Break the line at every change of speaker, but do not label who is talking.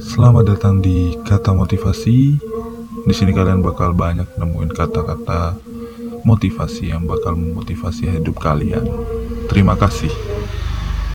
Selamat datang di kata motivasi. Di sini kalian bakal banyak nemuin kata-kata motivasi yang bakal memotivasi hidup kalian. Terima kasih.